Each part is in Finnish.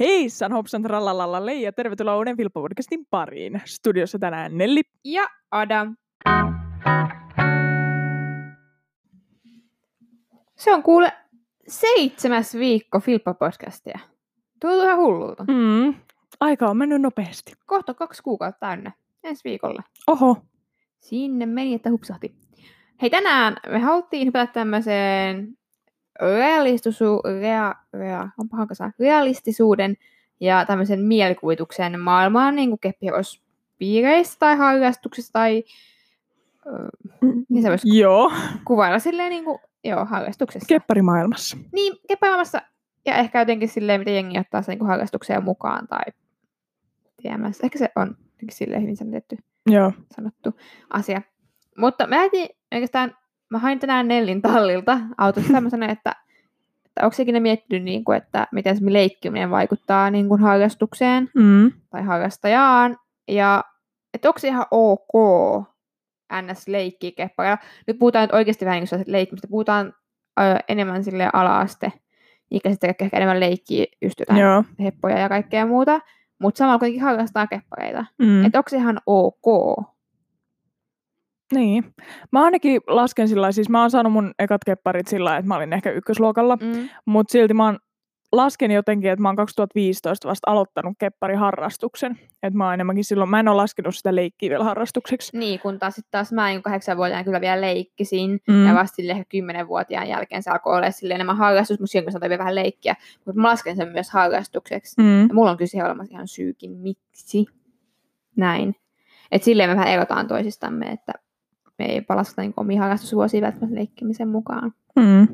Hei, San Hopsan trallalalalle ja tervetuloa uuden Filppo-podcastin pariin. Studiossa tänään Nelli. Ja Adam. Se on kuule seitsemäs viikko Filppo-podcastia. Tuntuu ihan hullulta. Mm, aika on mennyt nopeasti. Kohta kaksi kuukautta täynnä. Ensi viikolla. Oho. Sinne meni, että hupsahti. Hei, tänään me haluttiin hypätä tämmöiseen realistisu, rea, rea, onpahan kasa, realistisuuden ja tämmöisen mielikuvituksen maailmaan niin kuin keppiheuspiireissä tai harrastuksissa tai niin se voisi Joo, kuvailla silleen niin kuin, joo, harrastuksessa. kepparimaailmassa. niin, keppäilemassa ja ehkä jotenkin silleen, miten jengi ottaa sen niin harrastukseen mukaan tai tiedämässä. Ehkä se on silleen hyvin sanotettu Joo. sanottu asia. Mutta mä äitin oikeastaan, mä hain tänään Nellin tallilta autossa tämmöisenä, että, että onko ikinä miettinyt, niin kuin, että miten se leikkiminen vaikuttaa niin kuin harrastukseen Mm. tai harrastajaan. Ja että onko se ihan ok ns. leikkiä kepparilla. Nyt puhutaan nyt oikeasti vähän niin leikkimistä. Puhutaan ö, enemmän sille ala-aste ikäiset ehkä enemmän leikkiä just jotain Joo. heppoja ja kaikkea muuta. Mutta samalla kuitenkin harrastaa keppareita. Mm. Että onko se ihan ok? Niin. Mä ainakin lasken sillä siis mä oon saanut mun ekat kepparit sillä että mä olin ehkä ykkösluokalla, Mm. mutta silti mä oon lasken jotenkin, että mä oon 2015 vasta aloittanut keppariharrastuksen. Että mä oon enemmänkin silloin, mä en ole laskenut sitä leikkiä vielä harrastukseksi. Niin, kun taas, sit taas mä niin kahdeksanvuotiaana kyllä vielä leikkisin. Mm. Ja vasta sille ehkä kymmenenvuotiaan jälkeen se alkoi olla sille enemmän harrastus, mutta silloin vielä vähän leikkiä. Mutta mä lasken sen myös harrastukseksi. Mm. Ja mulla on kyllä siihen olemassa ihan syykin, miksi näin. Että silleen me vähän erotaan toisistamme, että me ei palasketa niin omia harrastusvuosia välttämättä leikkimisen mukaan. Mm.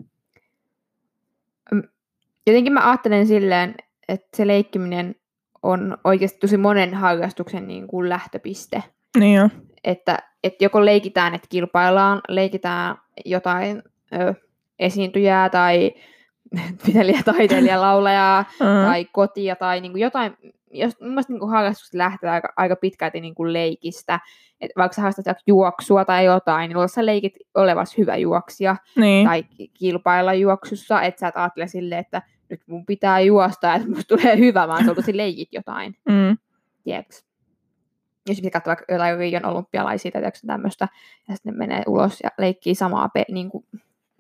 Jotenkin mä ajattelen silleen, että se leikkiminen on oikeasti tosi monen harrastuksen niin kuin lähtöpiste. Niin jo. että, että joko leikitään, että kilpaillaan, leikitään jotain ö, esiintyjää tai pitelijä, taiteilija, laulajaa Mm. tai kotia tai niin kuin jotain, jos mun mielestä niin harrastukset lähtee aika, aika pitkälti niin kuin leikistä, että vaikka sä harrastat juoksua tai jotain, niin sä leikit olevas hyvä juoksija Niin. tai ki- kilpailla juoksussa, että sä et ajattele silleen, että nyt mun pitää juosta, että musta tulee hyvä, vaan sä leikit jotain Mm. tiedätkö, jos pitää katsoa vaikka jotain Rion olympialaisia tai tämmöistä, ja sitten ne menee ulos ja leikkii samaa, pe- niin kuin,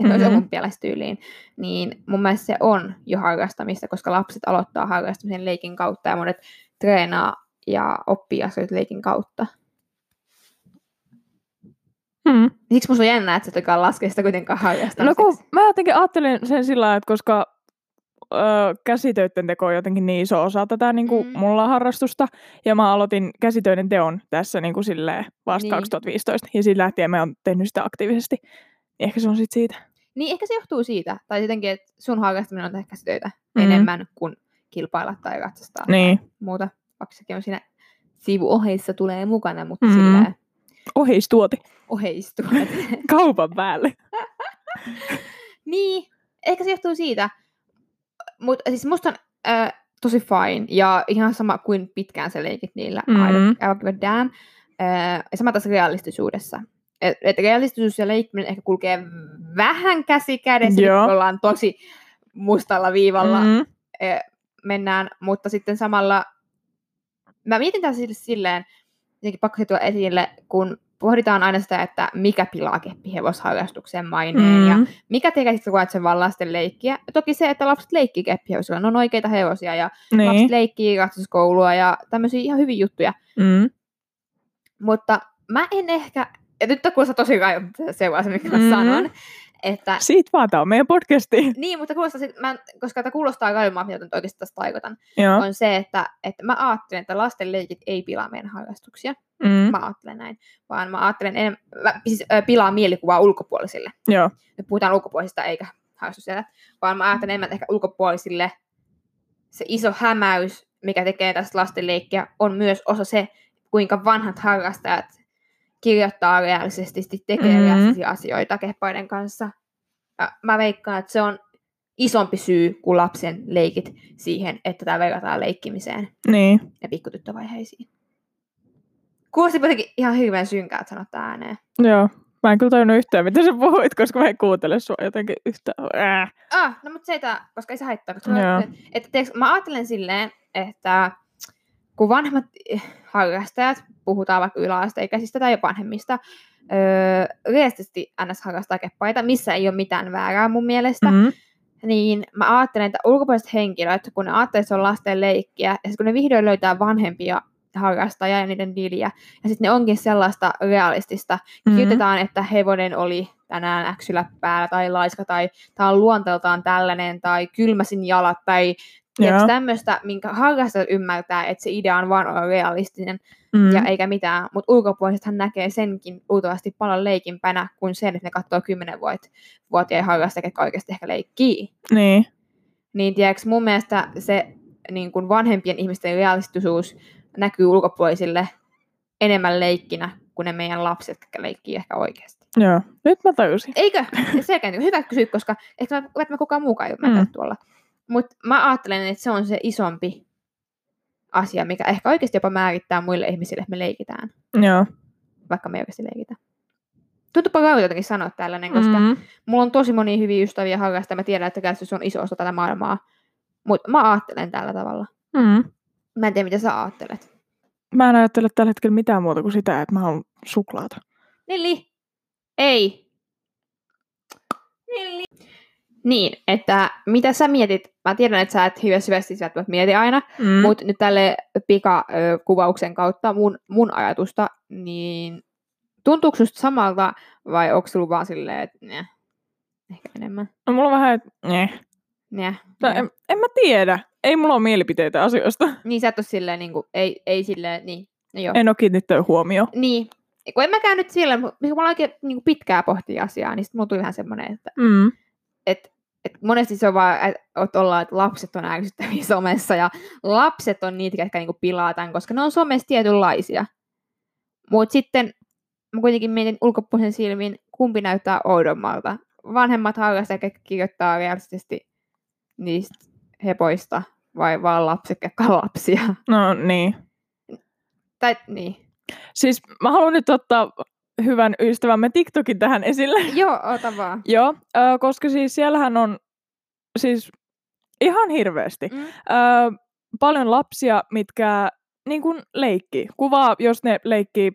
että olisi Mhm. olympialaistyyliin, niin mun mielestä se on jo harrastamista, koska lapset aloittaa harrastamisen leikin kautta ja monet treenaa ja oppii asioita leikin kautta. Mm. Siksi musta on jännä, että sä et laskee sitä kuitenkaan No harrastamiseksi. kun mä jotenkin ajattelin sen sillä että koska ö, käsitöiden teko on jotenkin niin iso osa tätä niin kuin Mm. mulla harrastusta, ja mä aloitin käsitöiden teon tässä niin kuin silleen vasta Niin. 2015, ja siitä lähtien mä oon tehnyt sitä aktiivisesti. Ehkä se on sitten siitä. Niin ehkä se johtuu siitä, tai jotenkin, että sun harrastaminen on tehdä käsitöitä Mm. enemmän kuin kilpailla tai ratsastaa. Niin. muuta, vaikka sekin on siinä sivuoheissa tulee mukana, mutta Mm. sillä Oheistuote. oheistuu. Kaupan päälle. niin, ehkä se johtuu siitä. Mutta siis musta on äh, tosi fine ja ihan sama kuin pitkään sä leikit niillä. Mm. Mm. I don't, I don't give a damn. Äh, ja sama tässä realistisuudessa. Et, et realistisuus ja leikkiminen ehkä kulkee vähän käsi kädessä, Joo. kun ollaan tosi mustalla viivalla Mm. eh, mennään, mutta sitten samalla mä mietin tässä sille- silleen, jotenkin pakko se tuoda esille, kun pohditaan aina sitä, että mikä pilaa keppihevosharrastuksen maineen mm. ja Mm. mikä tekee sitten ajan sen vaan lasten leikkiä. Toki se, että lapset leikkii keppihevosilla, ne on oikeita hevosia ja niin. lapset leikkii ratsaskoulua ja tämmöisiä ihan hyvin juttuja. Mm. Mutta mä en ehkä, ja nyt kuulostaa tosi rajoittaa se se, mikä mä Mm. sanon, että Siitä vaan, tää on meidän podcasti. niin, mutta kuulostaa, sit, mä, koska tämä kuulostaa rajummaa, mitä nyt oikeasti tästä taikotan. Joo. on se, että, että mä ajattelen, että lasten leikit ei pilaa meidän harrastuksia. Mm. Mä ajattelen näin. Vaan mä ajattelen, enemmän, mä, siis, ö, pilaa mielikuvaa ulkopuolisille. Joo. Nyt puhutaan ulkopuolisista eikä harrastusjärjellä. Vaan mä ajattelen enemmän, että ehkä ulkopuolisille se iso hämäys, mikä tekee tästä lasten leikkiä, on myös osa se, kuinka vanhat harrastajat kirjoittaa realistisesti, tekee Mhm. mm. realistisia asioita kehpaiden kanssa. Ja mä veikkaan, että se on isompi syy kuin lapsen leikit siihen, että tämä verrataan leikkimiseen Niin. ja pikkutyttövaiheisiin. Kuulosti kuitenkin ihan hirveän synkää, että sanot ääneen. Joo. Mä en kyllä tajunnut yhtään, mitä sä puhuit, koska mä en kuuntele sua jotenkin yhtään. Äh. Ah, no mutta se ei tää, koska ei se haittaa. Koska Joo. että, että, mä ajattelen silleen, että kun vanhemmat eh, harrastajat, puhutaan vaikka yläasteikäisistä tai vanhemmista, öö, yleisesti ns. harrastaa keppaita, missä ei ole mitään väärää mun mielestä, mm. Mm. niin mä ajattelen, että ulkopuoliset henkilöt, kun ne ajattelee, että se on lasten leikkiä, ja kun ne vihdoin löytää vanhempia harrastajia ja niiden diliä, ja sitten ne onkin sellaista realistista, Mm. kirjoitetaan, että hevonen oli tänään äksylä päällä, tai laiska, tai tämä on luonteeltaan tällainen, tai kylmäsin jalat, tai Joo. tämmöistä, minkä harrastajat ymmärtää, että se idea on vaan olla realistinen, Mm. ja eikä mitään, mutta ulkopuolisethan näkee senkin luultavasti paljon leikimpänä kuin sen, että ne katsoo 10-vuotiaan harrastajia, jotka oikeasti ehkä leikkii. Niin. Niin tiedätkö, mun mielestä se niin kuin vanhempien ihmisten realistisuus näkyy ulkopuolisille enemmän leikkinä kuin ne meidän lapset, jotka leikkii ehkä oikeasti. Joo. Nyt mä tajusin. Eikö? Se hyvä kysyä, koska ehkä mä, mä kukaan muukaan ymmärtää Mm. mm. tuolla. Mutta mä ajattelen, että se on se isompi asia, mikä ehkä oikeasti jopa määrittää muille ihmisille, että me leikitään, Joo. vaikka me oikeasti leikitä. Tuntuupa kauan jotenkin sanoa tällainen, koska mm. Mm. mulla on tosi monia hyviä ystäviä harrastajia, mä tiedän, että käsitys on iso osa tätä maailmaa, mutta mä ajattelen tällä tavalla. Mm. Mä en tiedä, mitä sä ajattelet. Mä en ajattele tällä hetkellä mitään muuta kuin sitä, että mä haluan suklaata. Nili. Ei. Nili. Niin, että mitä sä mietit, mä tiedän, että sä et hyvin syvästi sieltä mieti aina, Mm. mutta nyt tälle pikakuvauksen kautta mun, mun ajatusta, niin tuntuuko susta samalta vai onko sulla vaan silleen, että ne, ehkä enemmän? No, mulla on vähän, että ne. Ne, ne. en, en mä tiedä. Ei mulla ole mielipiteitä asioista. Niin sä et ole silleen, niin kuin, ei, ei silleen, niin, no joo. En ole kiinnittänyt huomioon. Niin, kun en mäkään nyt silleen, kun mä oikein niin pitkää pohtia asiaa, niin sitten mulla tuli vähän semmoinen, että Mm. et, et monesti se on vaan, että ollaan, että lapset on ärsyttäviä somessa ja lapset on niitä, jotka niinku pilaa tämän, koska ne on somessa tietynlaisia. Mutta sitten mä kuitenkin mietin ulkopuolisen silmin, kumpi näyttää oudommalta. Vanhemmat harrastajat, jotka kirjoittaa realistisesti niistä hepoista, vai vaan lapset, jotka lapsia. No niin. tai niin. Siis mä haluan nyt ottaa hyvän ystävämme TikTokin tähän esille. Joo, ota vaan. Joo, ö, koska siis siellähän on siis ihan hirveästi Mm. ö, paljon lapsia, mitkä niin kuin leikkii. Kuvaa, jos ne leikkii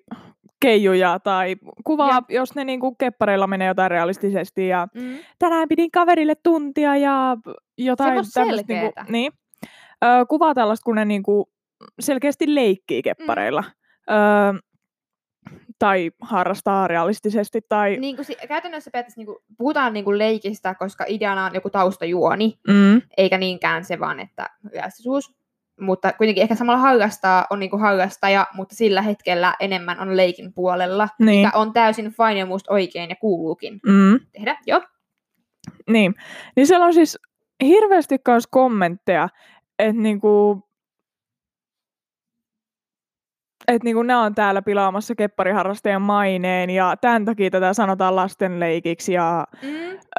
keijuja tai kuvaa, Joo. jos ne niin kuin keppareilla menee jotain realistisesti ja Mm. tänään pidin kaverille tuntia ja jotain on tämmöistä. Niinku, niin. Ö, kuvaa tällaista, kun ne niinku selkeästi leikkii keppareilla. Mm. Ö, tai harrastaa realistisesti. Tai, Niin kuin, käytännössä periaatteessa niin kuin, puhutaan niin kuin leikistä, koska ideana on joku taustajuoni, mm, eikä niinkään se vaan, että realistisuus. Mutta kuitenkin ehkä samalla harrastaa on niin kuin harrastaja, mutta sillä hetkellä enemmän on leikin puolella, niin, mikä on täysin fine ja musta oikein ja kuuluukin mm, tehdä. Joo. niin. niin siellä on siis hirveästi myös kommentteja, että niinku, että niinku ne on täällä pilaamassa keppariharrastajan maineen ja tämän takia tätä sanotaan lastenleikiksi ja Mm.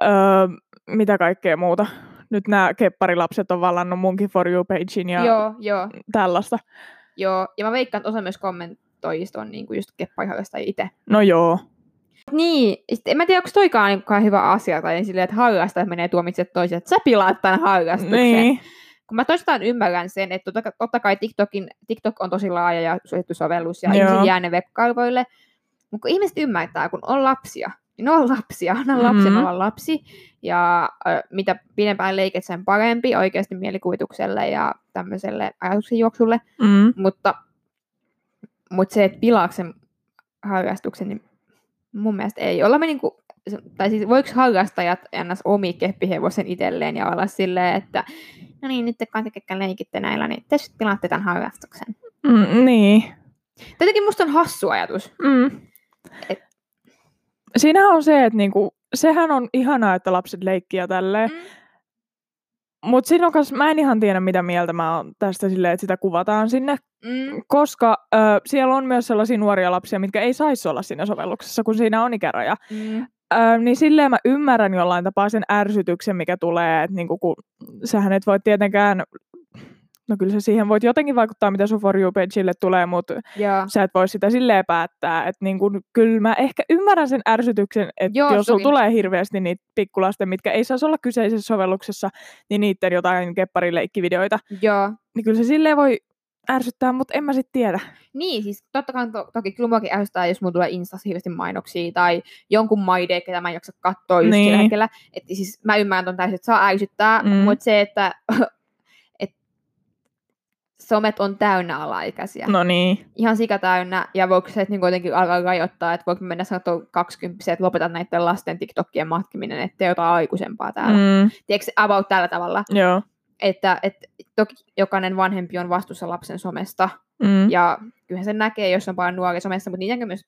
öö, mitä kaikkea muuta. Nyt nämä kepparilapset on vallannut munkin For You-pagein ja Joo, joo, tällaista. joo. Ja mä veikkaan, että osa myös kommentoijista on niin kuin just keppariharrastajia itse. No joo. Niin, sit en mä tiedä, onko toikaan niin hyvä asia, tai silleen, että harrastajat menee tuomitsemaan toiset, että sä pilaat tämän harrastuksen. Niin. Kun mä tostaan ymmärrän sen, että totta, totta kai TikTokin, TikTok on tosi laaja ja suosittu sovellus ja Joo. ihmiset jää ne web-kalvoille, mutta kun ihmiset ymmärtää, kun on lapsia, niin ne on lapsia, ne on lapsen Mhm. olla lapsi, ja äh, mitä pidempään leiket, sen parempi oikeasti mielikuvitukselle ja tämmöiselle ajatuksenjuoksulle, Mm. mutta, mutta se, että pilaako sen harrastuksen, niin mun mielestä ei. Olla me niinku, tai siis voiko harrastajat ennäs omi keppihevosen itselleen ja olla silleen, että no niin, nyt te kaikki leikitte näillä, niin te sitten pilaatte tämän harrastuksen. Mm, niin. Tietenkin musta on hassu ajatus. Mm. Et- Siinähän on se, että niinku, sehän on ihanaa, että lapset leikkii ja tälleen. Mm. Mutta siinä on kas, mä en ihan tiedä, mitä mieltä mä oon tästä silleen, että sitä kuvataan sinne. Mm. Koska ö, siellä on myös sellaisia nuoria lapsia, mitkä ei saisi olla siinä sovelluksessa, kun siinä on ikäraja. Mm. Ö, niin silleen mä ymmärrän jollain tapaa sen ärsytyksen, mikä tulee, että niinku, kun sähän et voi tietenkään No kyllä se siihen voit jotenkin vaikuttaa, mitä sun For You pageille tulee, mutta Joo. sä et voi sitä silleen päättää. Että niin kun, kyllä mä ehkä ymmärrän sen ärsytyksen, että Joo, jos sulla tulee hirveästi niitä pikkulasten, mitkä ei saisi olla kyseisessä sovelluksessa, niin niiden jotain kepparileikkivideoita, Joo. niin kyllä se silleen voi ärsyttää, mutta en mä sit tiedä. Niin, siis totta kai to, toki kyllä muakin ärsyttää, jos mulla tulee Instassa hirveästi mainoksia tai jonkun maide, ketä mä en jaksa katsoa just Niin. sillä hetkellä. Et siis mä ymmärrän ton täysin, että saa ärsyttää, Mm. mutta se, että et somet on täynnä alaikäisiä. No niin. Ihan sika täynnä, ja voiko se että niin kuitenkin alkaa rajoittaa, että voiko mennä sanoa 20 että lopetan näiden lasten TikTokien matkiminen, ettei jotain aikuisempaa täällä. Mm, Tiedätkö, about tällä tavalla, joo. Että, että toki jokainen vanhempi on vastuussa lapsen somesta, Mm. ja kyllähän sen näkee, jos on paljon nuoria somessa, mutta niitä myös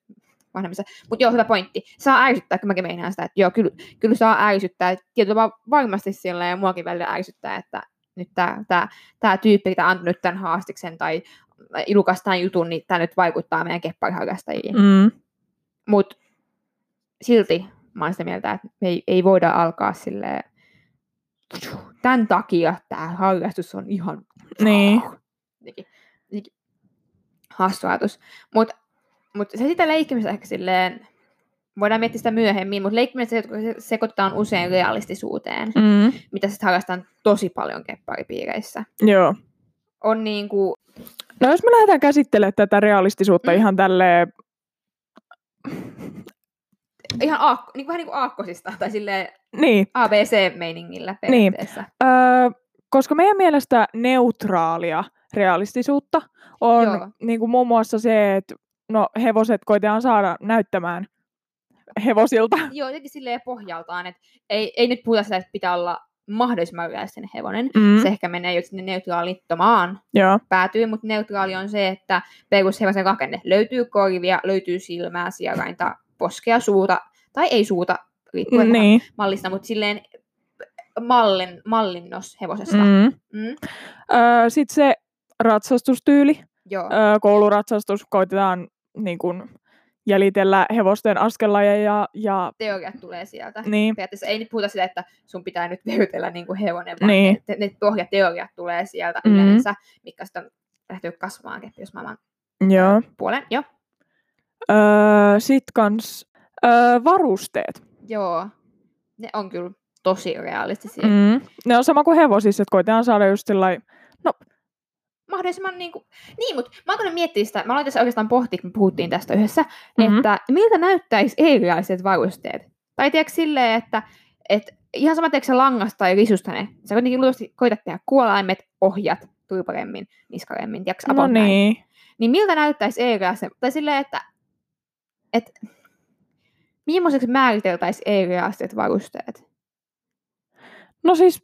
vanhemmissa. Mutta joo, hyvä pointti. Saa ärsyttää, kun mäkin meinaan sitä, että joo, kyllä, kyllä saa ärsyttää. Tietyllä tavalla varmasti sillä ja muakin välillä ärsyttää, että nyt tämä tää, tää tyyppi, tämä antoi nyt tämän haastiksen tai julkaisi tämän jutun, niin tämä nyt vaikuttaa meidän keppariharrastajiin. Mm. Mutta silti mä oon sitä mieltä, että me ei, ei voida alkaa silleen, tämän takia tämä harrastus on ihan Niin. Jotenkin- jotenkin hassu ajatus. Mutta mut se sitä leikkimistä ehkä silleen, voidaan miettiä sitä myöhemmin, mutta leikkimistä se- sekoitetaan usein realistisuuteen, Mm. mitä sitten harrastetaan tosi paljon kepparipiireissä. Joo. On niinku, No jos me lähdetään käsittelemään tätä realistisuutta Mm. ihan tälleen, ihan aakko, niinku vähän niin kuin aakkosista, tai silleen niin, ABC-meiningillä Niin. periaatteessa. öö, koska meidän mielestä neutraalia realistisuutta on Joo. niin kuin muun muassa se, että no hevoset koitetaan saada näyttämään hevosilta. Joo, jotenkin silleen pohjaltaan, että ei, ei nyt puhuta sitä, että pitää olla mahdollisimman realistinen hevonen. Mm. Se ehkä menee jo sinne neutraalittomaan Joo. päätyy, mutta neutraali on se, että perushevosen rakenne löytyy korvia, löytyy silmää, sijarainta, poskea, suuta, tai ei suuta, Niin. mallista, mutta silleen mallin, mallinnos hevosesta. Mm. Mm. Mm, Öö, Sitten se ratsastustyyli, joo, öö, kouluratsastus, koitetaan niin kuin, jäljitellä hevosten askelajeja ja, ja teoriat tulee sieltä. niin, Periaatteessa ei nyt puhuta sitä, että sun pitää nyt verytellä niin kuin hevonen, vaan Niin. ne, ne pohjateoriat tulee sieltä Mhm. yleensä, mitkä sitten on lähtenyt kasvamaan keppiosmaailman joo. puolen. Joo, Öö, Sitten kans öö, varusteet. Joo, ne on kyllä tosi realistisia. Mm. Ne on sama kuin hevosissa, että koitetaan saada just sellainen, mahdollisimman niin kuin... Niin, mutta mä oon miettiä sitä, mä aloin tässä oikeastaan pohtia, kun me puhuttiin tästä yhdessä, Mhm. mm-hmm. että miltä näyttäisi erilaiset varusteet. Tai tiedätkö silleen, että, että ihan sama teekö se langasta tai risusta ne. Sä kuitenkin luultavasti koitat tehdä kuolaimet, ohjat, turparemmin, niskaremmin, tiedätkö, no näin. niin. Niin miltä näyttäisi erilaiset, tai silleen, että, että millaiseksi määriteltäisiin erilaiset varusteet. No siis,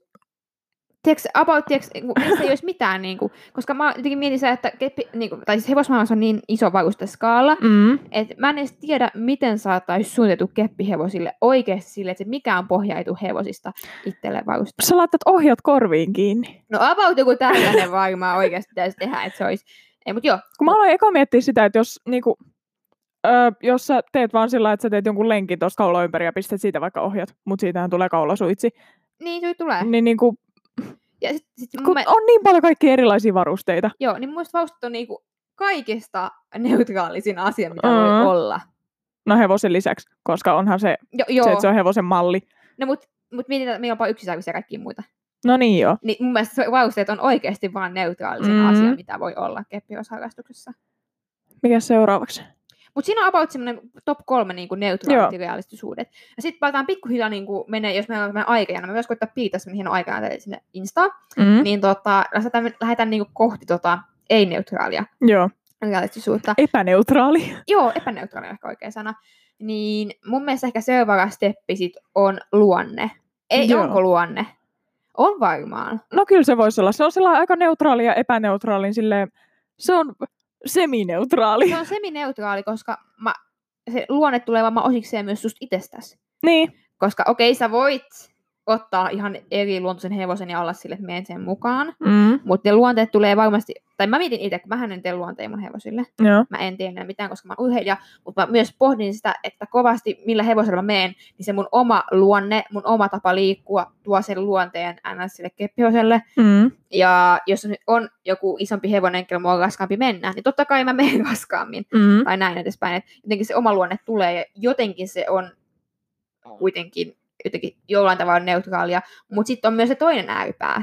tiedätkö, about, tiedätkö, niin kuin, niissä ei olisi mitään, niin kuin, koska mä jotenkin mietin sitä, että keppi, niin kuin, tai siis hevosmaailmassa on niin iso varusteskaala, mm. että mä en edes tiedä, miten saataisiin suunniteltu keppihevosille oikeasti sille, että se mikä on pohjaitu hevosista itselle varuste. sä laitat ohjat korviin kiinni. No about joku tällainen varmaan oikeasti pitäisi tehdä, että se olisi. Ei, mutta joo, Kun mä aloin eka miettiä sitä, että jos, niinku, öö, jos sä teet vaan sillä, että sä teet jonkun lenkin tuosta kaula ympäri ja pistät siitä vaikka ohjat, mutta siitähän tulee kaulasuitsi, niin se tulee. niin niinku, Ja sit, sit kun mä, on niin paljon kaikkia erilaisia varusteita. joo, niin mun mielestä on niinku kaikista neutraalisin asia, mitä Mm. voi olla. No hevosen lisäksi, koska onhan se, Jo, se joo, että se on hevosen malli. no mut, mut mietitään, että meillä on ja kaikkia muita. No niin joo. Niin mun mielestä se varusteet on oikeasti vain neutraalisin Mm. asia, mitä voi olla keppihosharrastuksessa. Mikä seuraavaksi? Mutta siinä on about semmoinen top kolme niin neutraalit ja realistisuudet. Ja sitten palataan pikkuhiljaa, niin kuin menee, jos meillä on meidän aikajana, me myös koittaa piitää semmoinen hieno aikajana sinne Instaan, Mm. niin tota, lähdetään, lähdetään niin kuin kohti tota, ei-neutraalia Joo. realistisuutta. Epäneutraali. Joo, epäneutraali on ehkä oikea sana. Niin mun mielestä ehkä seuraava steppi sit on luonne. Ei, Joo. onko luonne? On varmaan. No kyllä se voisi olla. Se on sellainen aika neutraali ja epäneutraali, niin silleen, se on semineutraali. Se on semineutraali, koska mä, se luonne tulee varmaan osikseen myös susta itsestäsi. Niin. Koska okei, sä voit ottaa ihan eri luontoisen hevosen ja olla sille, että menen sen mukaan. Mm. Mutta ne luonteet tulee varmasti, tai mä mietin itse, kun mähän en tee luonteen mun hevosille. Joo. Mä en tiedä mitään, koska mä oon urheilija, mutta mä myös pohdin sitä, että kovasti millä hevosella mä menen, niin se mun oma luonne, mun oma tapa liikkua tuo sen luonteen ns. sille keppihevoselle. Mm. Ja jos nyt on joku isompi hevonen, kello mua on raskaampi mennä, niin totta kai mä menen raskaammin. Mm. Tai näin edespäin. Et jotenkin se oma luonne tulee ja jotenkin se on kuitenkin jotenkin jollain tavalla neutraalia. Mutta sitten on myös se toinen ääripää,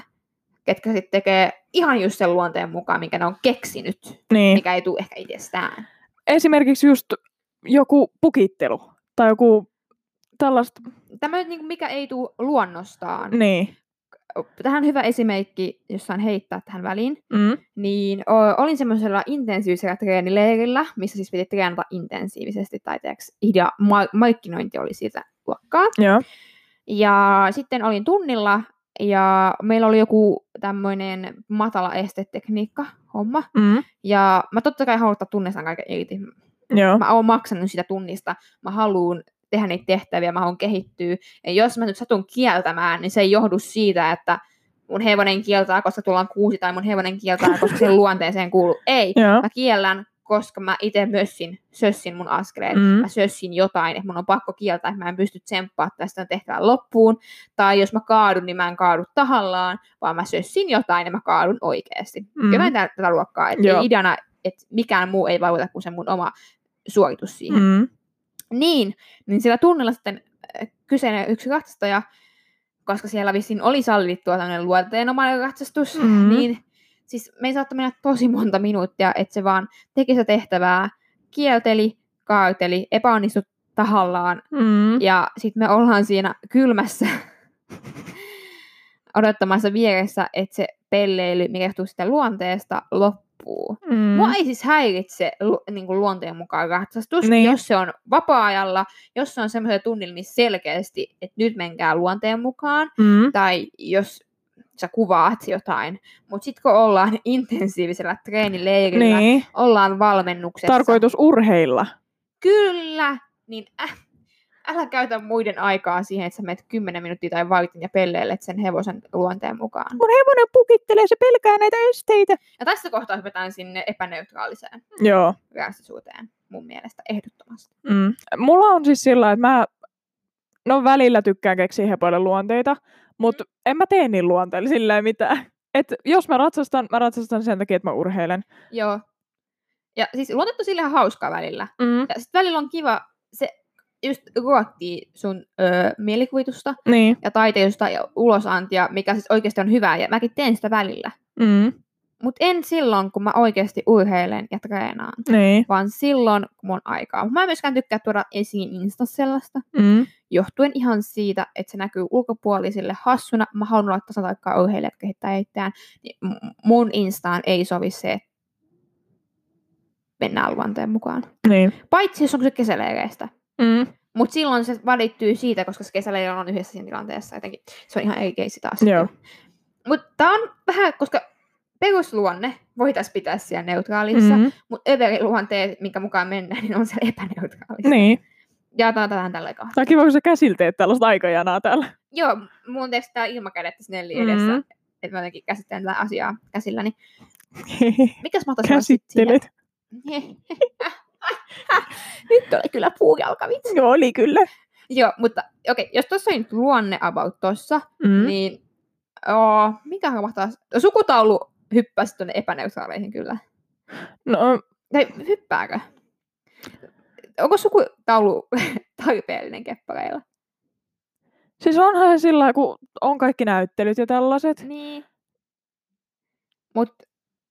ketkä sitten tekee ihan just sen luonteen mukaan, minkä ne on keksinyt, Niin. mikä ei tule ehkä itsestään. Esimerkiksi just joku pukittelu tai joku tällaista. Tämä nyt, niin mikä ei tule luonnostaan. Niin. Tähän hyvä esimerkki, jos saan heittää tähän väliin. Mm. Niin o, olin semmoisella intensiivisellä treenileirillä, missä siis piti treenata intensiivisesti, tai teeksi idea, ma- markkinointi oli siitä luokkaa. Joo. Ja sitten olin tunnilla, ja meillä oli joku tämmöinen matala estetekniikka homma. Mm. Ja mä totta kai haluan ottaa tunnistaan kaiken irti. Joo. Mä oon maksanut sitä tunnista, mä haluan tehdä niitä tehtäviä, mä haluan kehittyä. Ja jos mä nyt satun kieltämään, niin se ei johdu siitä, että mun hevonen kieltää, koska tuolla on kuusi, tai mun hevonen kieltää, koska sen luonteeseen kuuluu. Ei, Joo. mä kiellän, koska mä itse mössin, sössin mun askeleet. Mm. Mä sössin jotain, että mun on pakko kieltää, että mä en pysty tsemppaa tästä tehtävän loppuun. Tai jos mä kaadun, niin mä en kaadu tahallaan, vaan mä sössin jotain ja mä kaadun oikeasti. Mm. Mm. Jotain tä- tätä luokkaa. Että ideana, että mikään muu ei vaikuta kuin se mun oma suoritus siihen. Mm. Niin, niin sillä tunnilla sitten äh, kyseinen yksi ratsastaja, koska siellä vissiin oli sallittua tämmöinen luonteenomainen ratsastus, Mhm. niin siis me ei saattoi mennä tosi monta minuuttia, että se vaan teki sitä tehtävää, kielteli, kaarteli, epäonnistui tahallaan, Mm. ja sitten me ollaan siinä kylmässä odottamassa vieressä, että se pelleily, mikä johtuu sitä luonteesta, loppuu. Mm. Mua ei siis häiritse lu, niin kuin luonteen mukaan ratsastus, niin. jos se on vapaa-ajalla, jos se on semmoisella tunnilla niin selkeästi, että nyt menkää luonteen mukaan, Mm. tai jos sä kuvaat jotain. Mutta sitten kun ollaan intensiivisellä treenileirillä, Niin. ollaan valmennuksessa. Tarkoitus urheilla. Kyllä, niin äh, älä käytä muiden aikaa siihen, että sä menet 10 minuuttia tai vartin ja pelleilet sen hevosen luonteen mukaan. Mun hevonen pukittelee, se pelkää näitä esteitä. Ja tässä kohtaa hypätään sinne epäneutraaliseen Joo. realistisuuteen mun mielestä ehdottomasti. Mm. Mulla on siis sillä, että mä no välillä tykkään keksiä hepoille luonteita, mutta en mä tee niin luonteilla sillä mitään. Et jos mä ratsastan, mä ratsastan sen takia, että mä urheilen. Joo. Ja siis luonteet on sillä ihan hauskaa välillä. Mm. Ja sitten välillä on kiva, se just ruokkii sun öö, mielikuvitusta Niin. ja taiteesta ja ulosantia, mikä siis oikeasti on hyvää. Ja mäkin teen sitä välillä. Mm. Mutta en silloin, kun mä oikeasti urheilen ja treenaan. Niin. Vaan silloin, kun mun on aikaa. Mä en myöskään tykkää tuoda esiin Instassa sellaista. Mm. Johtuen ihan siitä, että se näkyy ulkopuolisille hassuna. Mä haluan olla tasan tarkkaan urheilijat kehittää itseään. Niin mun Instaan ei sovi se, että mennään luonteen mukaan. Niin. Paitsi jos on kyse kesäleireistä. Mm. Mutta silloin se valittyy siitä, koska se kesäleiri on yhdessä siinä tilanteessa. Jotenkin se on ihan eri keissi taas. Joo. Mutta tää on vähän, koska perusluonne voitaisiin pitää siellä neutraalissa, mm. Mm. mutta överiluonteet, minkä mukaan mennään, niin on siellä epäneutraalissa. Niin. Jaetaan tähän tällä kahta. Tää on kiva, kun sä käsillä teet tällaista aikajanaa täällä. Joo, mun tää ilmakädet tässä Nelli edessä, Mm. mm. että mä jotenkin käsittelen tätä asiaa käsilläni. Mikäs olla sit Käsittelet. Nyt oli kyllä puujalkavitsi. Joo, oli kyllä. Joo, mutta okei, okay, jos tuossa on nyt luonne about tossa, Mm. mm. niin oo, mikä mahtaa... Sukutaulu hyppäsi tuonne epäneutraaleihin kyllä. No, Tai hyppääkö? Onko sukutaulu tarpeellinen keppareilla? siis onhan sillä, kun on kaikki näyttelyt ja tällaiset. Niin. Mut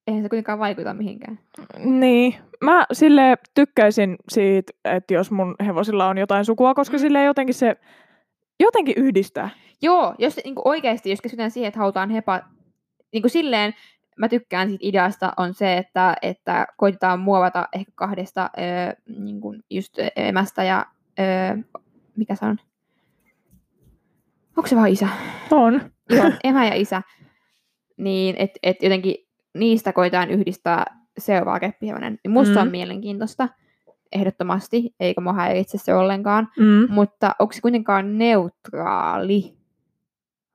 eihän se kuitenkaan vaikuta mihinkään. Niin. Mä sille tykkäisin siitä, että jos mun hevosilla on jotain sukua, koska Mm. sille jotenkin se jotenkin yhdistää. Joo, jos niin oikeasti, jos keskitytään siihen, että halutaan hepa... Niin kuin silleen, mä tykkään siitä ideasta, on se, että, että koitetaan muovata ehkä kahdesta öö, niin kuin just emästä ja... Öö, mikä se on? Onko se vaan isä? On. Joo, emä ja isä. Niin, että et jotenkin niistä koetaan yhdistää seuraava keppihevonen. Niin musta mm. on mielenkiintoista, ehdottomasti, eikä mua häiritse se ollenkaan. Mm. Mutta onko se kuitenkaan neutraali?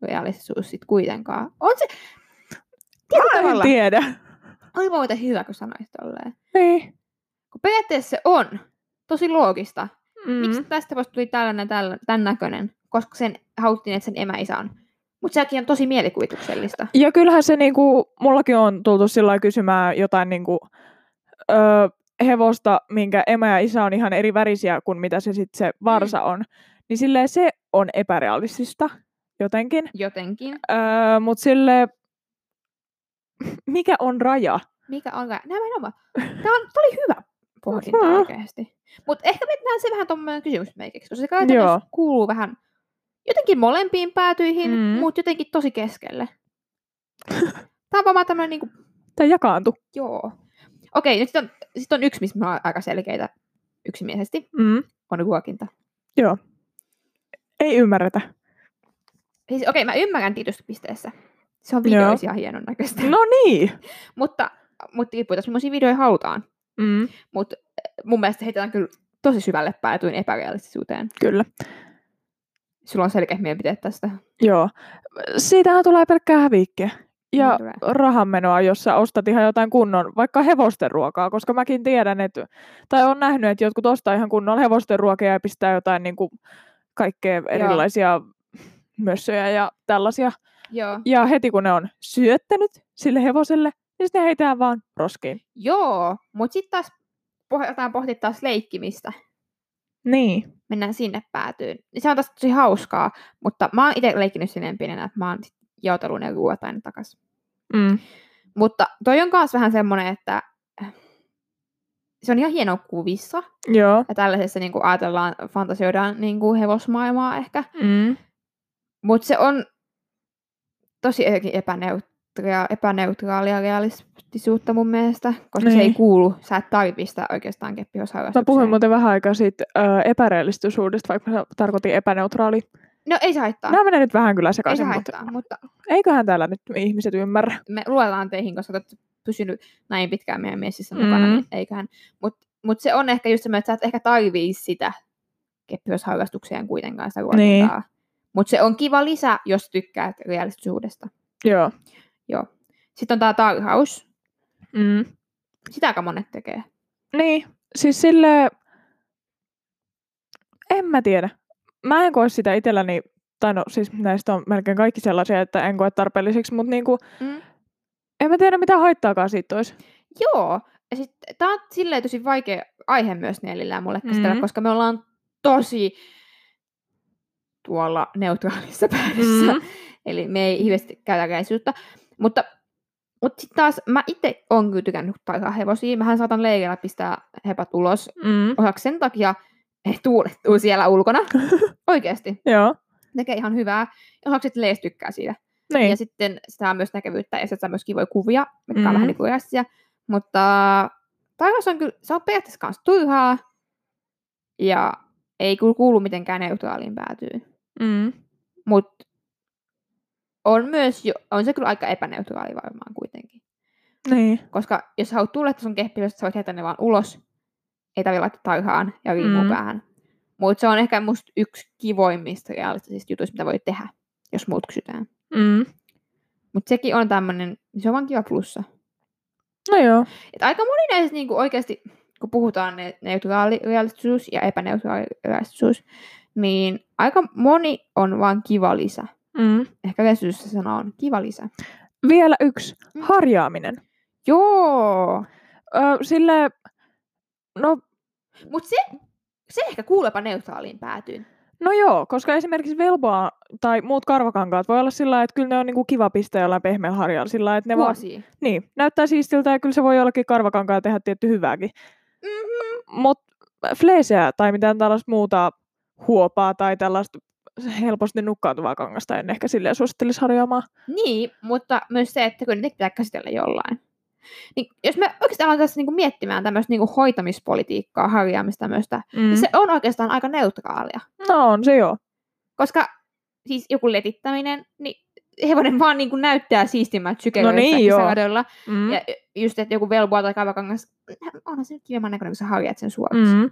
realistisuus sit kuitenkaan. On se, Mä tietyllä en tavalla, tiedä. oli muuten hyvä, kun sanoit tolleen. Niin. Kun periaatteessa se on tosi loogista. Mm. Miksi tästä vasta tuli tällainen, tällä, tämän näköinen? Koska sen haluttiin, että sen emäisä on. Mutta sekin on tosi mielikuvituksellista. Ja kyllähän se niinku, mullakin on tultu sillä kysymään jotain niinku, ö, hevosta, minkä emä ja isä on ihan eri värisiä kuin mitä se sitten se varsa on. Niin silleen se on epärealistista jotenkin. Jotenkin. Öö, Mutta sille mikä on raja? Mikä on... Nimenomaan. Tämä, on, tämä oli hyvä pohdinta Mhm. oikeasti. Mutta ehkä me nähdään se vähän tuommoinen kysymysmerkiksi, koska se käytännössä Joo. kuuluu vähän jotenkin molempiin päätyihin, Mm. mutta jotenkin tosi keskelle. Tämä on vaan tämmöinen niinku, Tai jakaantu. joo. Okei, nyt sit on, sit on yksi, missä ollaan aika selkeitä yksimielisesti, Mm. on ruokinta. Joo. Ei ymmärretä. Siis, okei, mä ymmärrän tietysti pisteessä. Se on Joo. videoissa ihan hienon näköistä. No niin. mutta, mutta riippuu millaisia videoja halutaan. Mm. Mutta mun mielestä heitetään kyllä tosi syvälle päätyin epärealistisuuteen. Kyllä. Sulla on selkeät mielipiteet tästä. Joo. Siitähän tulee pelkkää hävikkiä. Ja Niin rahanmenoa, jos sä ostat ihan jotain kunnon, vaikka hevosten ruokaa, koska mäkin tiedän, että, tai on nähnyt, että jotkut ostaa ihan kunnon hevosten ruokia ja pistää jotain niin kuin, kaikkea erilaisia mössöjä ja tällaisia. Joo. Ja heti kun ne on syöttänyt sille hevoselle, niin sitten heitään vaan roskiin. Joo, mutta sitten taas pohjataan pohtia taas leikkimistä. Niin. Mennään sinne päätyyn. Se on taas tosi hauskaa, mutta mä oon itse leikkinyt silleen pienenä, että mä oon sit jaotellut ne ruoat aina takas. Mm. Mutta toi on myös vähän semmoinen, että se on ihan hieno kuvissa. Joo. Ja tällaisessa niin kuin ajatellaan, fantasioidaan niin kuin hevosmaailmaa ehkä. Mm. Mutta se on tosi jotenkin epäneutraalia, epäneutraalia realistisuutta mun mielestä, koska niin. se ei Niin. kuulu, sä et tarvii sitä oikeastaan Mä keppihosharrastukseen. puhuin muuten vähän aikaa siitä ö, epärealistisuudesta, vaikka mä tarkoitin epäneutraali. No ei se haittaa. Nämä menee nyt vähän kyllä ei se sekaisin, mutta haittaa, mutta eiköhän täällä nyt ihmiset ymmärrä. me luotaan teihin, koska olet pysynyt näin pitkään meidän messissä Mm. mukana, niin eiköhän. Mutta mut se on ehkä just semmoinen, että sä et ehkä tarvii sitä keppihosharrastukseen kuitenkaan sitä Niin. Mutta se on kiva lisä, jos tykkäät realistisuudesta. Joo. Joo. Sitten on tämä tarhaus. Mm. Sitä aika monet tekee. Niin, siis sille en mä tiedä. Mä en koe sitä itselläni, tai no siis näistä on melkein kaikki sellaisia, että en koe tarpeelliseksi, mutta niinku, Mm. en mä tiedä mitä haittaakaan siitä olisi. Joo. Ja sitten tämä on silleen tosi vaikea aihe myös Nellillä mulle käsitellä, Mm. koska me ollaan tosi tuolla neutraalissa päädyssä. Mm. Eli me ei hirveästi käytä reissuutta. Mutta, mutta sitten taas mä itse on kyllä tykännyt tarhaa hevosia. Mähän saatan leirillä pistää hepat ulos Mm. osaksi sen takia, että tuulettuu siellä ulkona. Oikeasti. Joo, Tekee ihan hyvää. Osaksi, että lees tykkää siitä. niin. Ja sitten sitä on myös näkevyyttä ja sitten saa myös kivoja kuvia, mitkä mm-hmm. on vähän niin kuin. Mutta taivas on kyllä, se on periaatteessa kanssa turhaa ja ei kyllä kuulu mitenkään neutraaliin päätyyn. Mm. Mutta on myös, jo, on se kyllä aika epäneutraali varmaan kuitenkin. Niin. Koska jos sä haluat tuuletta sun kehpiöstä, sä voit heittää ne vaan ulos. Ei tarvitse laittaa tarhaan ja riimua Mm. mm. päähän. Mutta se on ehkä musta yksi kivoimmista realistisista jutuista, mitä voi tehdä, jos muut kysytään. Mm. Mutta sekin on tämmöinen, se on vaan kiva plussa. No joo. Et aika moni näistä niinku oikeasti, kun puhutaan ne neutraali realistisuus ja epäneutraali realistisuus, niin aika moni on vaan kiva lisä. Mm. Ehkä realistisessa sana on kiva lisä. Vielä yksi. Mm. Harjaaminen. Joo! Ö, sille, no, Mutta se, se ehkä kuulepa neutraaliin päätyyn. no joo, koska esimerkiksi velboa tai muut karvakankaat voi olla sillä että kyllä ne on niinku kiva pistää jollain pehmeällä harjalla sillä että ne vaan, Vuosia. niin, näyttää siistiltä ja kyllä se voi jollakin karvakankaa tehdä tietty hyvääkin. Mm-hmm. Mutta fleeseä tai mitään tällaista muuta huopaa tai tällaista helposti nukkautuvaa kangasta en ehkä silleen suosittelisi harjaamaan. Niin, mutta myös se, että kyllä niitä pitää käsitellä jollain. Niin, jos me oikeastaan aletaan tässä niinku miettimään tämmöistä niinku hoitamispolitiikkaa, harjaamista tämmöistä, Mm. niin se on oikeastaan aika neutraalia. No on se joo. Koska siis joku letittäminen, niin hevonen vaan niin kuin näyttää siistimmältä sykeillä No niin, joo. Mm. Ja just, että joku velboa tai kaivakangas, onhan se nyt kivemman näköinen, kun sä harjat sen suoraksi. Mm.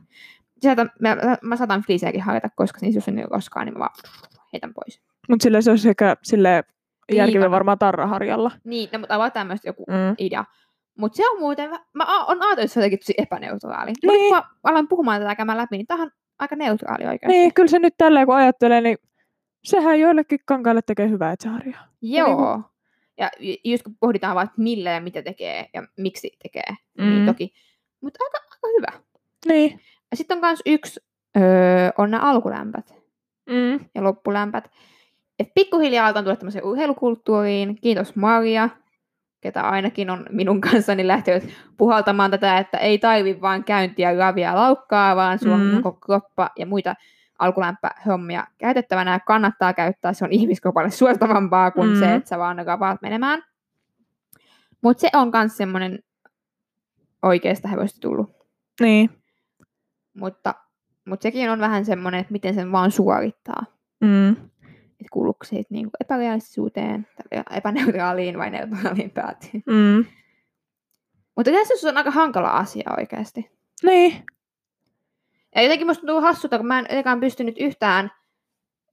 Sieltä, mä, mä, saatan fliisejäkin harjata, koska niissä jos on roskaa, niin mä vaan heitän pois. Mutta sille se olisi ehkä sille järkevä Liikana. varmaan tarraharjalla. Niin, no, mutta avaa tämmöistä joku Mm. idea. Mutta se on muuten, mä a- on ajatellut, että se on jotenkin tosi epäneutraali. Niin. Niin. Kun mä aloin puhumaan tätä käymään läpi, niin tämähän on aika neutraali oikeasti. Niin, kyllä se nyt tälleen kun ajattelee, niin sehän joillekin kankaille tekee hyvää, että se harjaa. Joo. Ja ju- just kun pohditaan vaan, että millä ja mitä tekee ja miksi tekee, mm. Mm. niin toki. Mutta aika, aika hyvä. Niin. Ja sitten on myös yksi, öö, on nämä alkulämpät Mm. ja loppulämpät. Et pikkuhiljaa aletaan tulla tämmöiseen urheilukulttuuriin. Kiitos Maria, ketä ainakin on minun kanssani lähtenyt puhaltamaan tätä, että ei tarvi vaan käyntiä ravia laukkaa, vaan sulla on Mm. koko kroppa ja muita alkulämpöhommia käytettävänä ja kannattaa käyttää. Se on ihmiskropalle suotavampaa kuin Mm. se, että sä vaan ravaat menemään. Mutta se on myös semmoinen oikeasta hevosta tullut. Niin. Mutta, mutta sekin on vähän semmoinen, että miten sen vaan suorittaa. Mm. Että kuuluuko se niinku epärealistisuuteen, tai epäneutraaliin vai neutraaliin päätyyn. Mm. Mutta tässä se on aika hankala asia oikeasti. Niin. Ja jotenkin musta tuntuu hassulta, kun mä en jotenkaan pystynyt yhtään,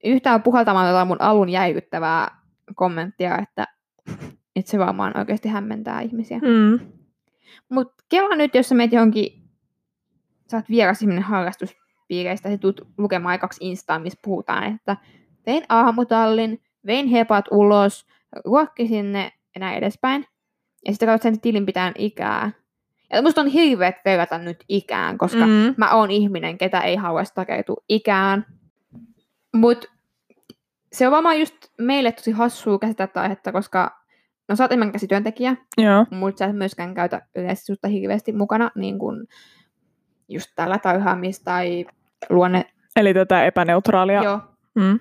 yhtään puhaltamaan tätä mun alun jäikyttävää kommenttia, että, että se varmaan oikeasti hämmentää ihmisiä. Mm. Mutta kela nyt, jos sä meet johonkin, sä oot vieras ihminen harrastuspiireistä, ja tulet lukemaan kaksi instaa, missä puhutaan, että vein aamutallin, vein hepat ulos, ruokkisin ne ja näin edespäin. Ja sitten katsot sen tilinpitäjän ikää. Ja musta on hirveet verrata nyt ikään, koska Mm. mä oon ihminen, ketä ei halua takeutua ikään. Mut se on varmaan just meille tosi hassua käsitellä tätä aihetta, koska no sä oot enemmän käsityöntekijä, Joo. mutta sä et myöskään käytä yleisöstä hirveästi mukana, niin kuin just tällä tarhaamis- tai luonne Eli tätä epäneutraalia. joo, Mm.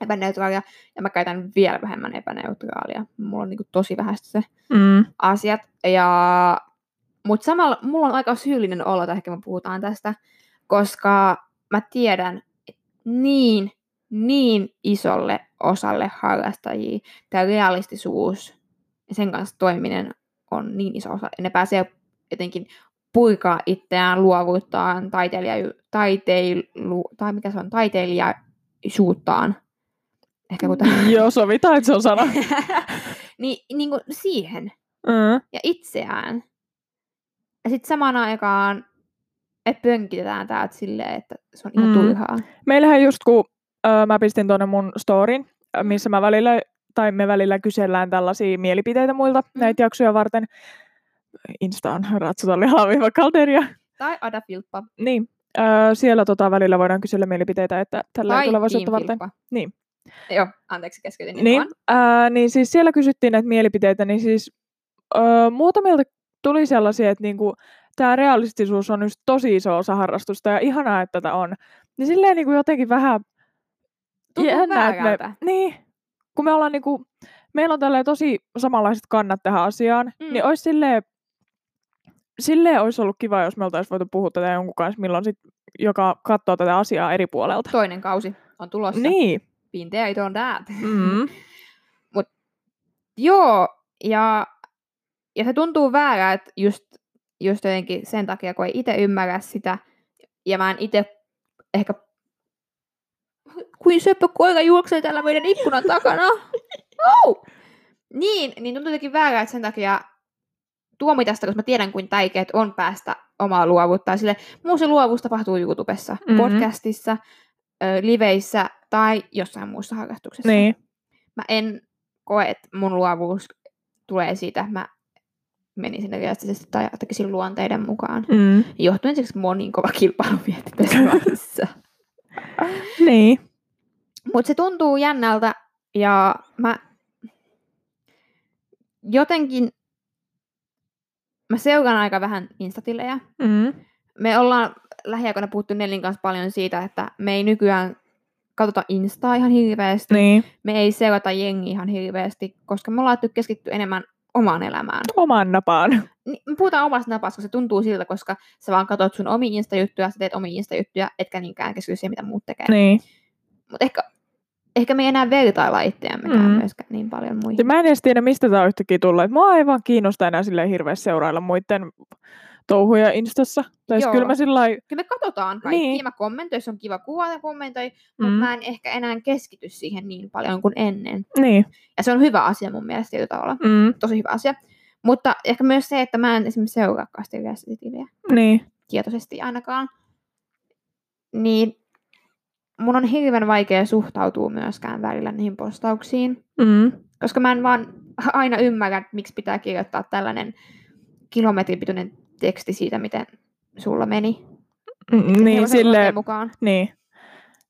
epäneutraalia, ja mä käytän vielä vähemmän epäneutraalia. Mulla on niin kuin tosi vähäistä se Mm. asiat. Ja, mutta samalla mulla on aika syyllinen olo, että ehkä me puhutaan tästä, koska mä tiedän, että niin, niin isolle osalle harrastajia tämä realistisuus ja sen kanssa toiminen on niin iso osa. Ja ne pääsee jotenkin purkaa itseään, luovuuttaan, taiteilija, taiteilu, tai mikä se on, taiteilijaisuuttaan. Ehkä kun tää- Joo, sovitaan, että se on sana. niin, niin kuin siihen Mm. ja itseään. Ja sitten samaan aikaan että pönkitetään täältä silleen, että se on ihan Mm. mm. turhaa. Meillähän just kun ö, mä pistin tuonne mun storin, missä mä välillä, tai me välillä kysellään tällaisia mielipiteitä muilta Mm. näitä jaksoja varten. Insta on ratsutalli alaviiva kalteria. Tai Ada Filppa. Niin, ö, siellä tota välillä voidaan kysellä mielipiteitä, että tällä tulevaisuutta varten. Niin. Joo, anteeksi keskeytin. Niin, Niin, ää, niin siis siellä kysyttiin näitä mielipiteitä, niin siis ö, muutamilta tuli sellaisia, että niinku, tämä realistisuus on just tosi iso osa harrastusta ja ihanaa, että tätä on. Niin silleen niinku jotenkin vähän Tuntuu jännää, että me, niin, kun me ollaan niinku, meillä on tälleen tosi samanlaiset kannat tähän asiaan. Mm. niin olisi silleen, silleen olisi ollut kiva, jos me oltaisiin voitu puhua tätä jonkun kanssa, milloin sit, joka katsoo tätä asiaa eri puolelta. Toinen kausi on tulossa. Niin. Been there, done that. Mm. Joo, ja, ja se tuntuu väärältä just, just jotenkin sen takia, kun ei itse ymmärrä sitä, ja mä en itse ehkä kuin söpö koira juoksee täällä meidän ikkunan takana. Oh! Niin, niin tuntuu jotenkin väärältä sen takia tuomita sitä, koska mä tiedän, kuin täikeet on päästä omaa luovuutta. Ja Sille, muu se luovuus tapahtuu YouTubessa, Mhm. podcastissa, ö, liveissä tai jossain muussa harrastuksessa Niin. mä en koe, että mun luovuus tulee siitä, että mä menisin realistisesti tai tekisin luonteiden mukaan. Mm. Johtuen siksi, on niin kova kilpailu vietti tässä vaiheessa. Niin. Mutta se tuntuu jännältä ja mä jotenkin mä seuraan aika vähän instatilejä. Mm. Me ollaan lähiaikoina puhuttu Nellin kanssa paljon siitä, että me ei nykyään katsota Instaa ihan hirveästi. Niin. me ei seurata jengiä ihan hirveästi, koska me ollaan alettu keskittyä enemmän omaan elämään. Oman napaan. Niin, me puhutaan omasta napasta, koska se tuntuu siltä, koska sä vaan katsot sun omi Insta-juttuja, sä teet omi Insta-juttuja, etkä niinkään keskity siihen, mitä muut tekee. Niin. Mutta ehkä, ehkä me ei enää vertailla itseämmekään Mm. myöskään niin paljon muihin. Ja mä en edes tiedä, mistä tämä on yhtäkkiä tullut. Et mua ei vaan kiinnosta enää silleen hirveästi seurailla muiden touhuja Instassa. Tai Joo. kyllä mä sillä lailla- Kyllä me katsotaan kaikki. Niin. Mä kommentoin, jos on kiva kuva ja kommentoi, mutta Mm. mä en ehkä enää keskity siihen niin paljon kuin ennen. Niin. Ja se on hyvä asia mun mielestä tietyllä tavalla. Mm. Tosi hyvä asia. Mutta ehkä myös se, että mä en esimerkiksi seuraa tiliä Niin. tietoisesti ainakaan. Niin mun on hirveän vaikea suhtautua myöskään välillä niihin postauksiin. Mm. Koska mä en vaan aina ymmärrä, miksi pitää kirjoittaa tällainen kilometrin pituinen teksti siitä, miten sulla meni. Mm, Niin, sille, mukaan. niin.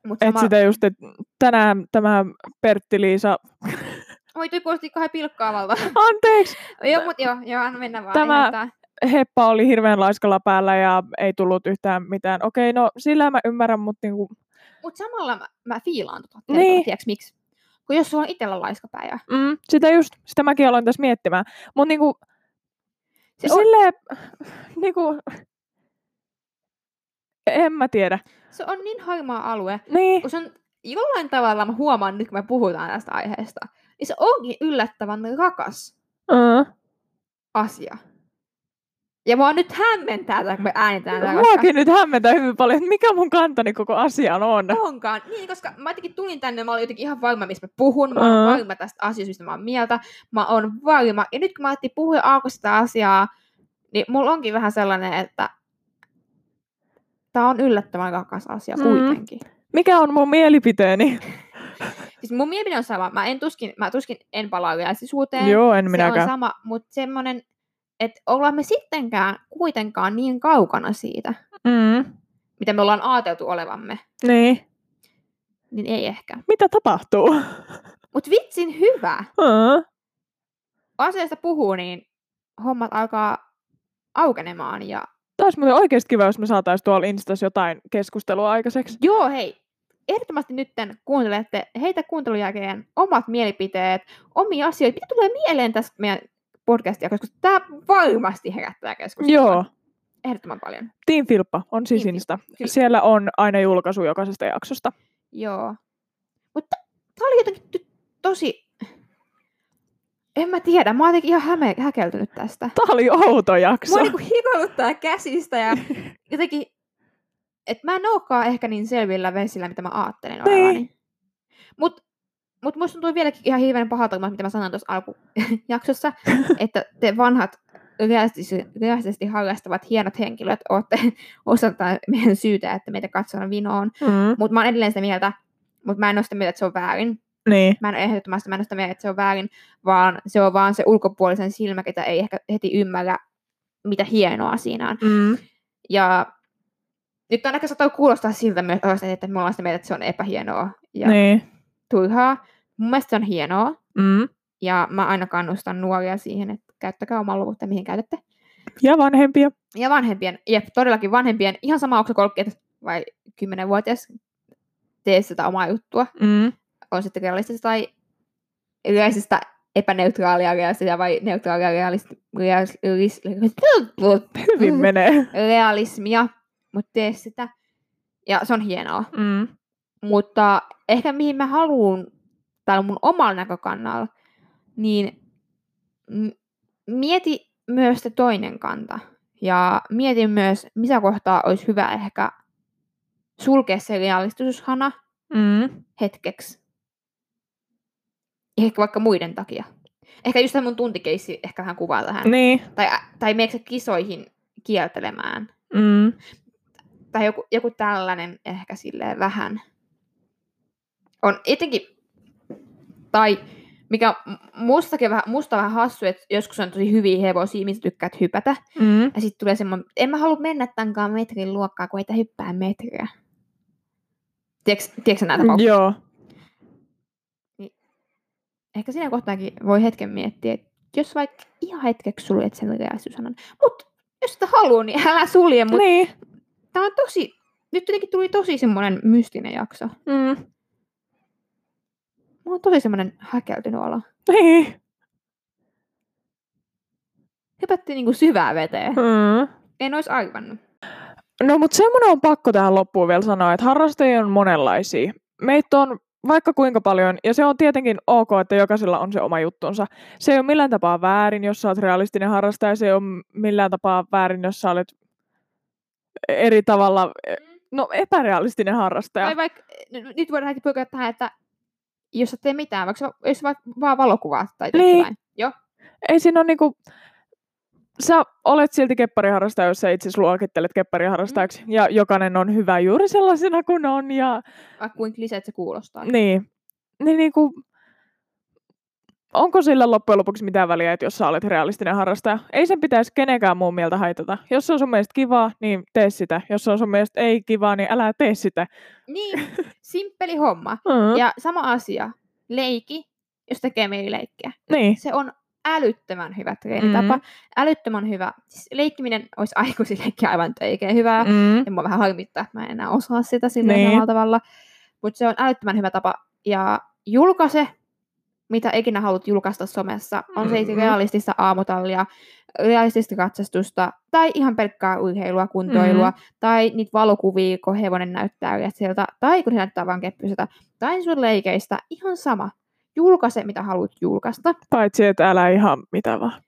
Mut Et sama... sitä just, että tänään tämä Pertti-Liisa, Oi, toi kuulosti kahden pilkkaavalta. anteeksi, joo, mut joo, joo, anna mennä vaan. Tämä-. Heppa oli hirveän laiskalla päällä ja ei tullut yhtään mitään. Okei, no sillä mä ymmärrän, mutta niinku, Mut samalla mä, mä fiilaan tota. Niin. Niin. Tiedätkö miksi? Kun jos sulla on itsellä laiskapäivä. mm, sitä just, sitä mäkin aloin tässä miettimään. Mutta niinku, Se on, silleen, niinku, en mä tiedä. se on niin harmaa alue. Niin, Kun se on jollain tavalla, mä huomaan nyt, kun me puhutaan tästä aiheesta, niin se onkin yllättävän rakas uh, asia. Ja mua nyt hämmentää, tää, kun me äänitään tätä, muakin nyt hämmentää hyvin paljon, että mikä mun kantani koko asiaan on. onkaan. Niin, koska mä jotenkin tulin tänne, mä olin jotenkin ihan varma, mistä mä puhun. Mä oon Mm. varma tästä asiasta, mistä mä oon mieltä. Mä oon varma. Ja nyt kun mä alettiin puhua alkoi sitä asiaa, niin mulla onkin vähän sellainen, että tää on yllättävän rakas asia Mm. kuitenkin. Mikä on mun mielipiteeni? Siis mun mielipide on sama. Mä en tuskin, mä tuskin en palaa realistisisuuteen. Joo, en se on minäkään. sama, mutta semmoinen, että ollaan me sittenkään kuitenkaan niin kaukana siitä, Mm, mitä me ollaan ajateltu olevamme, niin. niin ei ehkä. Mitä tapahtuu? Mutta vitsin hyvä. Uh, Asiasta puhuu, niin hommat alkaa aukenemaan. Ja Taisi muuten oikeasti kiva, jos me saataisiin tuolla Instassa jotain keskustelua aikaiseksi. joo, hei, ehdottomasti nytten kuuntelette heitä kuuntelun jälkeen omat mielipiteet, omia asioita, mitä tulee mieleen tästä meidän podcastia, koska tämä varmasti herättää keskustelua. Joo. Ehdottoman paljon. Team Filppa on siis Team Insta. kyllä. Siellä on aina julkaisu jokaisesta jaksosta. Joo. Mutta tämä oli jotenkin tosi... En mä tiedä, mä oon jotenkin ihan häme- häkeltynyt tästä. Tämä oli outo jakso. Mua niinku hikoiluttaa käsistä ja jotenkin... Että mä en ookaan ehkä niin selvillä vesillä, mitä mä ajattelen Niin. olevani. Mut, mut musta tuntui vieläkin ihan hirveän pahalta, mitä mä sanoin tuossa alkujaksossa, että te vanhat realistisesti, realistisesti harrastavat hienot henkilöt ootte osaltaan meidän syytä, että meitä katsotaan vinoon. Mm, Mutta mä oon edelleen sitä mieltä, mutta mä en ole sitä mieltä, että se on väärin. niin. Mä en ole ehdottomasti mä en ole sitä mieltä, että se on väärin, vaan se on vaan se ulkopuolisen silmä, ketä ei ehkä heti ymmärrä, mitä hienoa siinä on. Mm, Ja nyt on ehkä saattaa kuulostaa siltä myös, että me ollaan sitä mieltä, että se on epähienoa ja niin. Turhaa. Mun mielestä se on hienoa, Mm. ja mä aina kannustan nuoria siihen, että käyttäkää omaa luvuutta, mihin käytätte. Ja vanhempia. Ja vanhempien, jep, todellakin vanhempien, ihan sama onko se 30 vai 10-vuotias, tee sitä omaa juttua. Mm. on sitten realistista tai yleisestä epäneutraalia realistista vai neutraalia realist, realis, realis, Hyvin menee. realismia, mutta tee sitä. Ja se on hienoa. Mm. Mutta ehkä mihin mä haluan, tai mun omalla näkökannalla, niin mieti myös se toinen kanta. Ja mieti myös, missä kohtaa olisi hyvä ehkä sulkea se realistisuushana Mm. hetkeksi. Ehkä vaikka muiden takia. Ehkä just tämä mun tuntikeissi ehkä vähän kuvaa tähän. Niin. Tai, tai meneekö kisoihin kiertelemään. Mm. Tai joku, joku tällainen ehkä silleen vähän. On etenkin, tai mikä mustakin vähän, musta vähän hassu, että joskus on tosi hyviä hevosia, missä tykkäät hypätä. Mm. Ja sitten tulee semmoinen, en mä halua mennä tämänkaan metrin luokkaa, kun ei hyppää metriä. Tiedätkö, näitä tapauksia? Joo. ehkä siinä kohtaakin voi hetken miettiä, että jos vaikka ihan hetkeksi suljet sen realisisuussanan, mutta jos sitä haluaa, niin älä sulje, mutta Niin. tämä on tosi, nyt jotenkin tuli tosi semmoinen mystinen jakso. Mm. Mä oon tosi semmoinen häkeltynyt olo. Niin. Hypättiin niinku syvää veteen. Mm. En olisi arvannut. No mutta semmoinen on pakko tähän loppuun vielä sanoa, että harrastajia on monenlaisia. Meitä on vaikka kuinka paljon, ja se on tietenkin ok, että jokaisella on se oma juttunsa. Se ei ole millään tapaa väärin, jos sä oot realistinen harrastaja, se ei ole millään tapaa väärin, jos sä olet eri tavalla, no epärealistinen harrastaja. Tai vaikka, nyt voidaan heti pyrkiä tähän, että jos et tee mitään, vaikka sä- jos vaikka vaan valokuvaat tai Niin. jotain. Joo. Ei siinä ole niinku, sä olet silti keppariharrastaja, jos sä itse luokittelet keppariharrastajaksi, Mm. ja jokainen on hyvä juuri sellaisena kuin on, ja Vaikka kuinka kliseet se kuulostaa. Niin. Niin niinku, onko sillä loppujen lopuksi mitään väliä, että jos sä olet realistinen harrastaja? Ei sen pitäisi kenenkään muun mieltä haitata. Jos se on sun mielestä kivaa, niin tee sitä. Jos se on sun mielestä ei kivaa, niin älä tee sitä. Niin, simppeli homma. Mm. Ja sama asia, leiki, jos tekee mieli leikkiä. Niin. Se on älyttömän hyvä treenitapa. Mm. Älyttömän hyvä. Siis leikkiminen olisi aikuisillekin aivan oikein hyvää. Mm. Mm. Ja mua vähän harmittaa, että mä en enää osaa sitä sillä Niin. samalla tavalla. Mutta se on älyttömän hyvä tapa. Ja julkaise, mitä ikinä haluat julkaista somessa. On se Mm. realistista aamutallia, realistista katsastusta, tai ihan pelkkää urheilua, kuntoilua, Mm. tai niitä valokuvia, kun hevonen näyttää sieltä, tai kun se näyttää vaan keppyseltä, tai sun leikeistä. Ihan sama. Julkaise, mitä haluat julkaista. Paitsi, että älä ihan mitä vaan.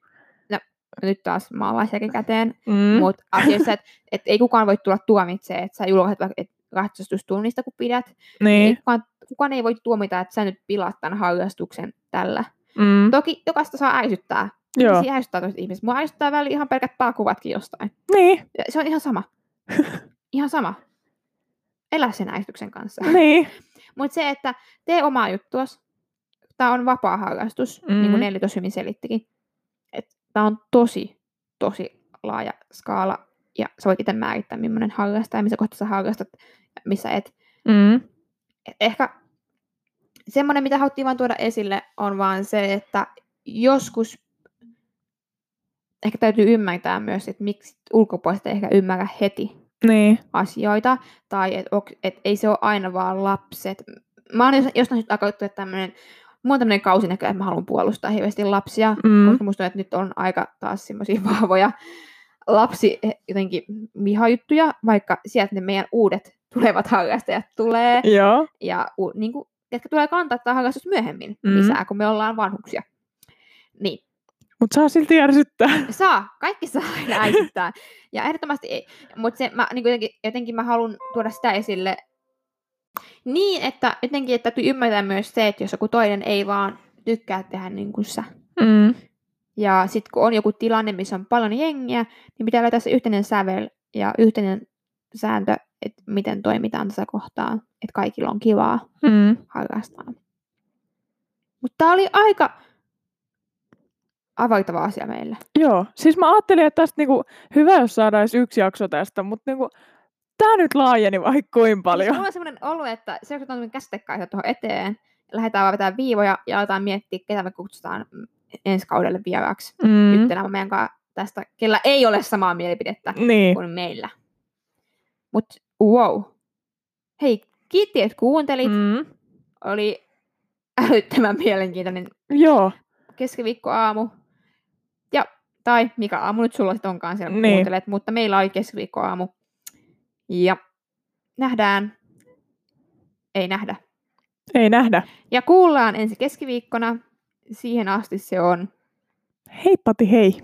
Nyt taas maalaisjärki käteen. Mm. Mutta asioissa, että et ei kukaan voi tulla tuomitsemaan, että sä julkaiset vaikka et ratsastustunnista, kun pidät. Ei Niin. kukaan, kukaan ei voi tuomita, että sä nyt pilaat tämän harrastuksen tällä. Mm. Toki jokaista saa ärsyttää. Joo. Ihmisiä ärsyttää toiset ihmiset. Mua ärsyttää väliin ihan pelkät pääkuvatkin jostain. Niin. Ja Se on ihan sama. ihan sama. Elä sen ärsytyksen kanssa. Niin. Mutta se, että tee omaa juttuas. Tämä on vapaa harrastus, mm. niin Mm. kuin Nelli tosi hyvin selittikin. Tämä on tosi, tosi laaja skaala. Ja sä voit itse määrittää, millainen harrastaja, missä kohtaa sä harrastat, ja missä et. Mm. Et ehkä semmoinen, mitä haluttiin vaan tuoda esille, on vaan se, että joskus ehkä täytyy ymmärtää myös, että miksi ulkopuoliset ei ehkä ymmärrä heti Niin. asioita, tai että et ei se ole aina vaan lapset. Mä oon jos- jostain syystä alkanut että tämmönen, mulla on tämmöinen kausi näköjään, että mä haluan puolustaa hirveästi lapsia, Mm. koska musta tuntuu, että nyt on aika taas semmoisia vahvoja lapsi jotenkin vihajuttuja, vaikka sieltä ne meidän uudet tulevat harrastajat tulee, Joo. ja u, niin kuin, jotka tulee kantaa tämä harrastus myöhemmin Mm. lisää, kun me ollaan vanhuksia. Niin, Mutta saa silti ärsyttää. saa, kaikki saa aina äisyttää. Ja ehdottomasti ei. Mutta niin jotenkin, jotenkin mä haluan tuoda sitä esille niin, että jotenkin että täytyy ymmärtää myös se, että jos joku toinen ei vaan tykkää tehdä niin kuin sä. Mm. Ja sitten kun on joku tilanne, missä on paljon jengiä, niin pitää löytää se yhteinen sävel ja yhteinen sääntö, että miten toimitaan tässä kohtaa, että kaikilla on kivaa Mm. harrastaa. Mutta tämä oli aika avaitava asia meille. Joo, siis mä ajattelin, että tästä niinku, hyvä, jos saadaan edes yksi jakso tästä, mutta niinku, tää nyt laajeni vaikka kuin Siis paljon. mulla on semmoinen olo, että se on käsitekkaisa tuohon eteen. Lähdetään vaan vetämään viivoja ja aletaan miettiä, ketä me kutsutaan ensi kaudelle vieraaksi. Mm. yhtenä meidän kanssa tästä, kellä ei ole samaa mielipidettä Niin, kuin meillä. Mutta wow. Hei, kiitti, että kuuntelit. Mm. Oli älyttömän mielenkiintoinen joo, keskiviikkoaamu. Ja, tai mikä aamu nyt sulla sitten onkaan siellä, kun Niin. kuuntelet, mutta meillä oli keskiviikkoaamu. Ja nähdään, ei nähdä. ei nähdä. Ja kuullaan ensi keskiviikkona. Siihen asti se on Heippati hei.